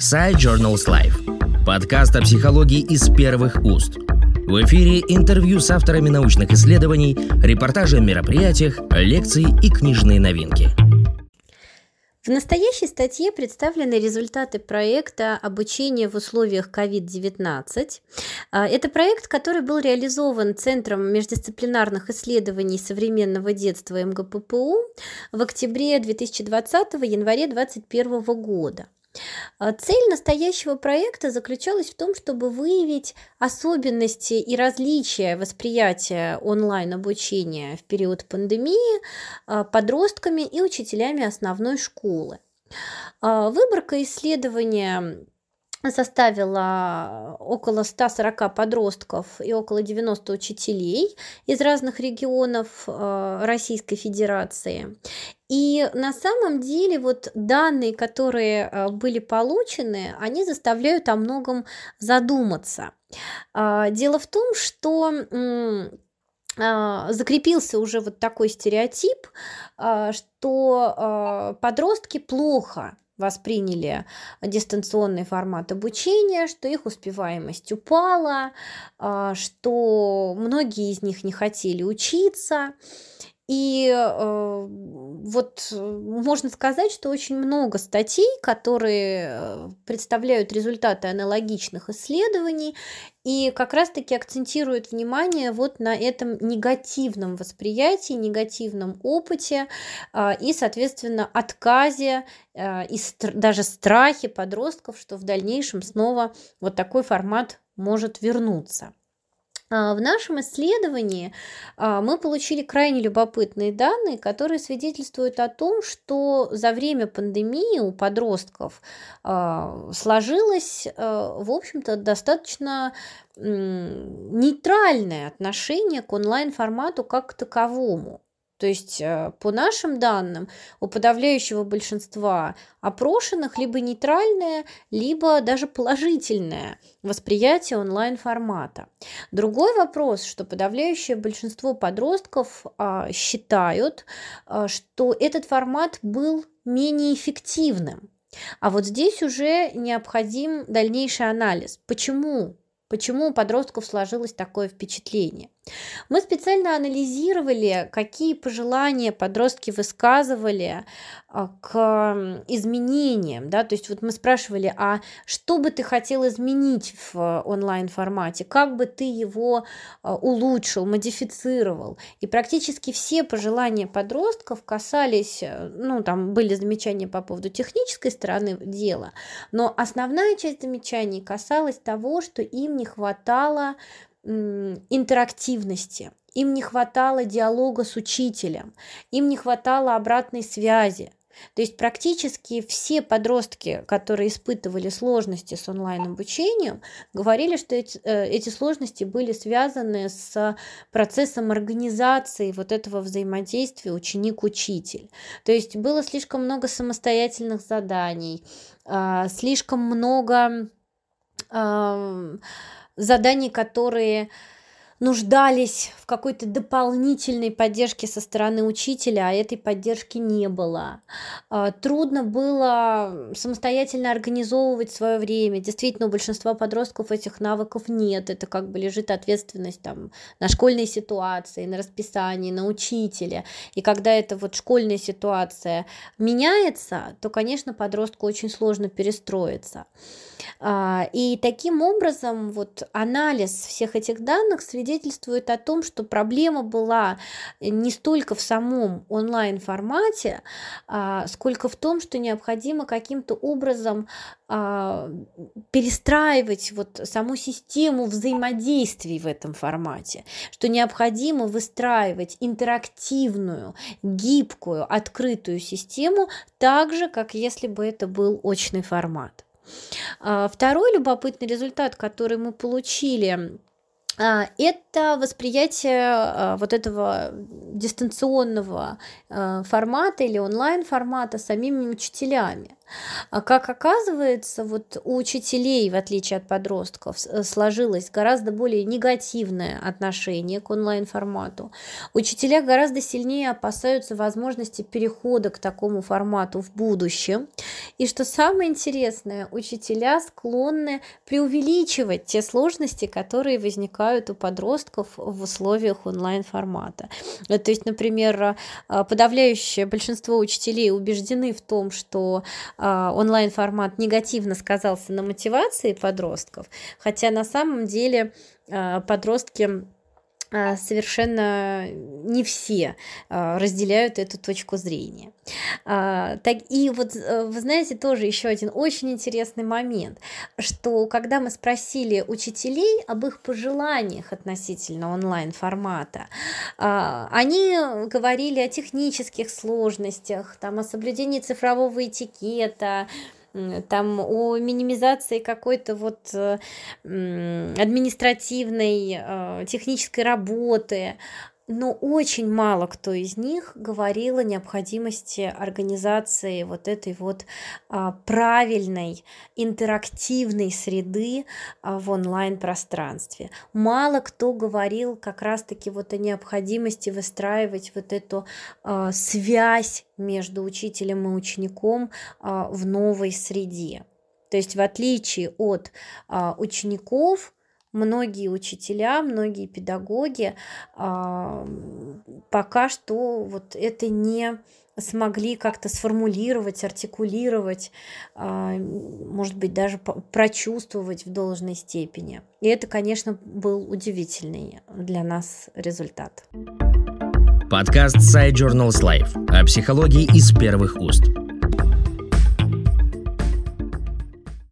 Side Journals Life. Подкаст о психологии из первых уст. В эфире интервью с авторами научных исследований, репортажи о мероприятиях, лекции и книжные новинки. В настоящей статье представлены результаты проекта обучения в условиях COVID-19. А, это проект, который был реализован Центром междисциплинарных исследований современного детства МГППУ в октябре 2020 январе 2021 года. А, цель настоящего проекта заключалась в том, чтобы выявить особенности и различия восприятия онлайн-обучения в период пандемии а, подростками и учителями основной школы. А, выборка исследования составила около 140 подростков и около 90 учителей из разных регионов Российской Федерации. И на самом деле вот данные, которые э, были получены, они заставляют о многом задуматься. А, дело в том, что а, закрепился уже вот такой стереотип, а, что подростки плохо восприняли дистанционный формат обучения, что их успеваемость упала, что многие из них не хотели учиться. И э, вот можно сказать, что очень много статей, которые э, представляют результаты аналогичных исследований и как раз-таки акцентируют внимание вот на этом негативном восприятии, негативном опыте э, и, соответственно, отказе э, и стр- даже страхе подростков, что в дальнейшем снова вот такой формат может вернуться. А, в нашем исследовании а, мы получили крайне любопытные данные, которые свидетельствуют о том, что за время пандемии у подростков а, сложилось, в общем-то, достаточно нейтральное отношение к онлайн-формату как к таковому. То есть, э, по нашим данным, у подавляющего большинства опрошенных либо нейтральное, либо даже положительное восприятие онлайн-формата. Другой вопрос, что подавляющее большинство подростков а, считают, а, что этот формат был менее эффективным. А вот здесь уже необходим дальнейший анализ. Почему Почему у подростков сложилось такое впечатление? Мы специально анализировали, какие пожелания подростки высказывали а, к изменениям, да, то есть вот мы спрашивали, а что бы ты хотел изменить в онлайн-формате, как бы ты его а, улучшил, модифицировал, и практически все пожелания подростков касались, э, ну, там были замечания по поводу технической стороны дела, но основная часть замечаний касалась того, что им не хватало интерактивности, им не хватало диалога с учителем, им не хватало обратной связи. То есть практически все подростки, которые испытывали сложности с онлайн-обучением, говорили, что эти, э, эти сложности были связаны с процессом организации вот этого взаимодействия ученик-учитель. То есть было слишком много самостоятельных заданий, а, слишком много заданий, которые нуждались в какой-то дополнительной поддержке со стороны учителя, а этой поддержки не было. А, трудно было самостоятельно организовывать свое время. Действительно, у большинства подростков этих навыков нет. Это как бы лежит ответственность там, на школьной ситуации, на расписании, на учителе. И когда эта вот школьная ситуация меняется, то, конечно, подростку очень сложно перестроиться. А, и таким образом вот анализ всех этих данных свидетельствует о том, что проблема была не столько в самом онлайн-формате, а, сколько в том, что необходимо каким-то образом а, перестраивать вот саму систему взаимодействий в этом формате, что необходимо выстраивать интерактивную, гибкую, открытую систему так же, как если бы это был очный формат. А, второй любопытный результат, который мы получили, это восприятие а, вот этого дистанционного формата или онлайн формата самими учителями. А как оказывается, вот у учителей, в отличие от подростков, э, сложилось гораздо более негативное отношение к онлайн-формату. Учителя гораздо сильнее опасаются возможности перехода к такому формату в будущем. И что самое интересное, учителя склонны преувеличивать те сложности, которые возникают у подростков в условиях онлайн-формата. Э, то есть, например, э, подавляющее большинство учителей убеждены в том, что онлайн-формат негативно сказался на мотивации подростков, хотя на самом деле а, подростки а, совершенно не все разделяют эту точку зрения. Так, и вот, э, вы знаете, тоже еще один очень интересный момент, что когда мы спросили учителей об их пожеланиях относительно онлайн-формата, они говорили о технических сложностях, там, о соблюдении цифрового этикета, там о минимизации какой-то вот э, административной, э, технической работы, но очень мало кто из них говорил о необходимости организации вот этой вот а, правильной интерактивной среды а, в онлайн-пространстве. Мало кто говорил как раз-таки вот о необходимости выстраивать вот эту а, связь между учителем и учеником а, в новой среде. То есть в отличие от а, учеников, многие учителя, многие педагоги а, пока что вот это не смогли как-то сформулировать, артикулировать, а, может быть, даже прочувствовать в должной степени. И это, конечно, был удивительный для нас результат. Подкаст Side Journals Life о психологии из первых уст.